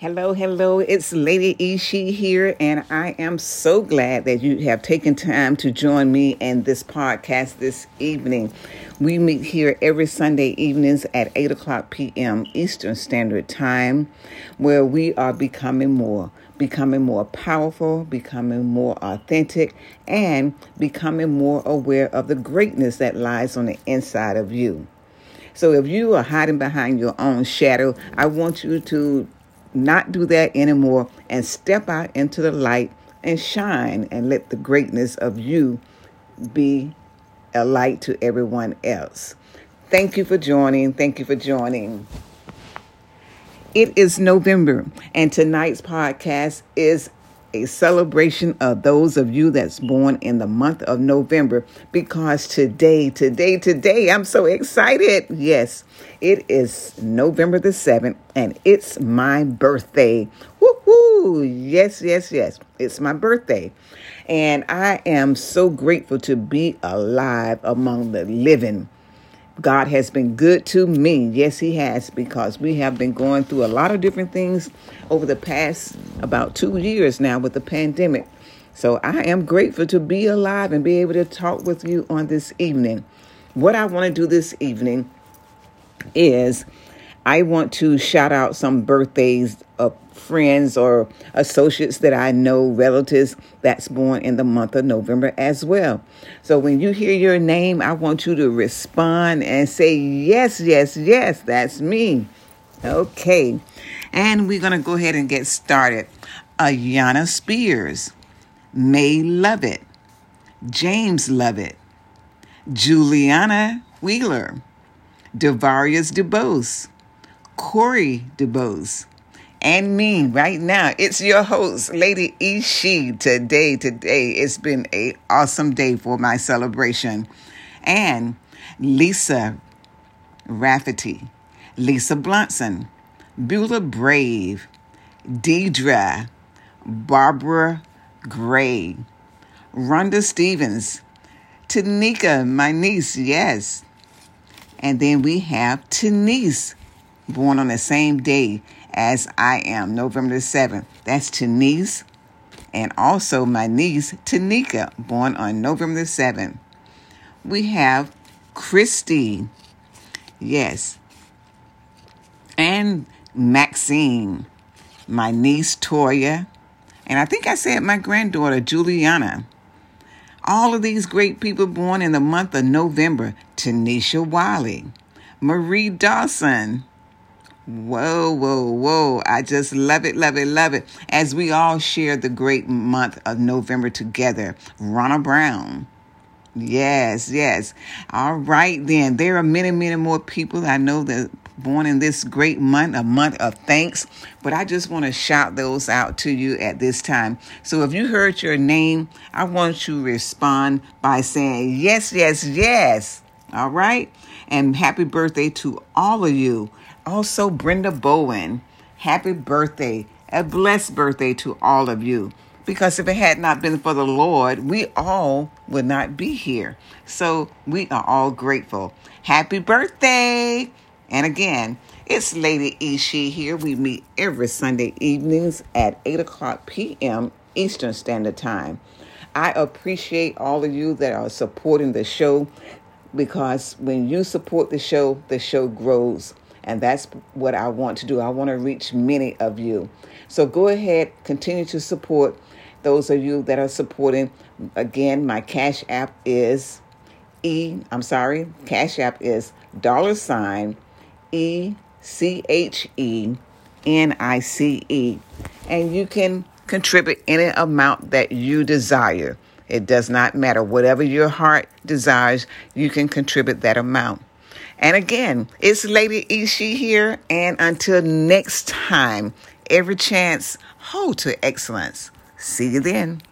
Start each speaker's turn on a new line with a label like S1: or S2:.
S1: Hello, hello. It's Lady Ishi here, and I am so glad that you have taken time to join me in this podcast this evening. We meet here every Sunday evenings at 8 o'clock p.m. Eastern Standard Time, where we are becoming more, becoming more powerful, becoming more authentic, and becoming more aware of the greatness that lies on the inside of you. So if you are hiding behind your own shadow, I want you to not do that anymore and step out into the light and shine and let the greatness of you be a light to everyone else. Thank you for joining. Thank you for joining. It is November, and tonight's podcast is a celebration of those of you that's born in the month of November because today, today, today, I'm so excited. Yes, it is November the 7th and it's my birthday. Woohoo! Yes, yes, yes. It's my birthday. And I am so grateful to be alive among the living. God has been good to me. Yes, He has, because we have been going through a lot of different things over the past about two years now with the pandemic. So I am grateful to be alive and be able to talk with you on this evening. What I want to do this evening is I want to shout out some birthdays of friends or associates that I know, relatives that's born in the month of November as well. So when you hear your name, I want you to respond and say, Yes, yes, yes, that's me. Okay. And we're going to go ahead and get started. Ayana Spears, May Lovett, James Lovett, Juliana Wheeler, Devarius DeBose, Corey DuBose and me right now. It's your host, Lady Ishi. Today, today, it's been a awesome day for my celebration. And Lisa Rafferty, Lisa Blunson, Beulah Brave, Deidre, Barbara Gray, Rhonda Stevens, Tanika, my niece, yes. And then we have Tanise, born on the same day as I am, November the 7th. That's Tanise. And also my niece, Tanika, born on November the 7th. We have Christy. Yes. And Maxine. My niece, Toya. And I think I said my granddaughter, Juliana. All of these great people born in the month of November Tanisha Wiley, Marie Dawson. Whoa, whoa, whoa. I just love it, love it, love it. As we all share the great month of November together. Ronna Brown. Yes, yes. All right, then. There are many, many more people I know that born in this great month, a month of thanks. But I just want to shout those out to you at this time. So if you heard your name, I want you to respond by saying, Yes, yes, yes. All right. And happy birthday to all of you. Also, Brenda Bowen, happy birthday. A blessed birthday to all of you. Because if it had not been for the Lord, we all would not be here. So we are all grateful. Happy birthday! And again, it's Lady Ishi here. We meet every Sunday evenings at 8 o'clock p.m. Eastern Standard Time. I appreciate all of you that are supporting the show because when you support the show, the show grows. And that's what I want to do. I want to reach many of you. So go ahead, continue to support those of you that are supporting. Again, my Cash App is E, I'm sorry, Cash App is dollar sign E C H E N I C E. And you can contribute any amount that you desire. It does not matter. Whatever your heart desires, you can contribute that amount. And again, it's Lady Ishi here. And until next time, every chance, hold to excellence. See you then.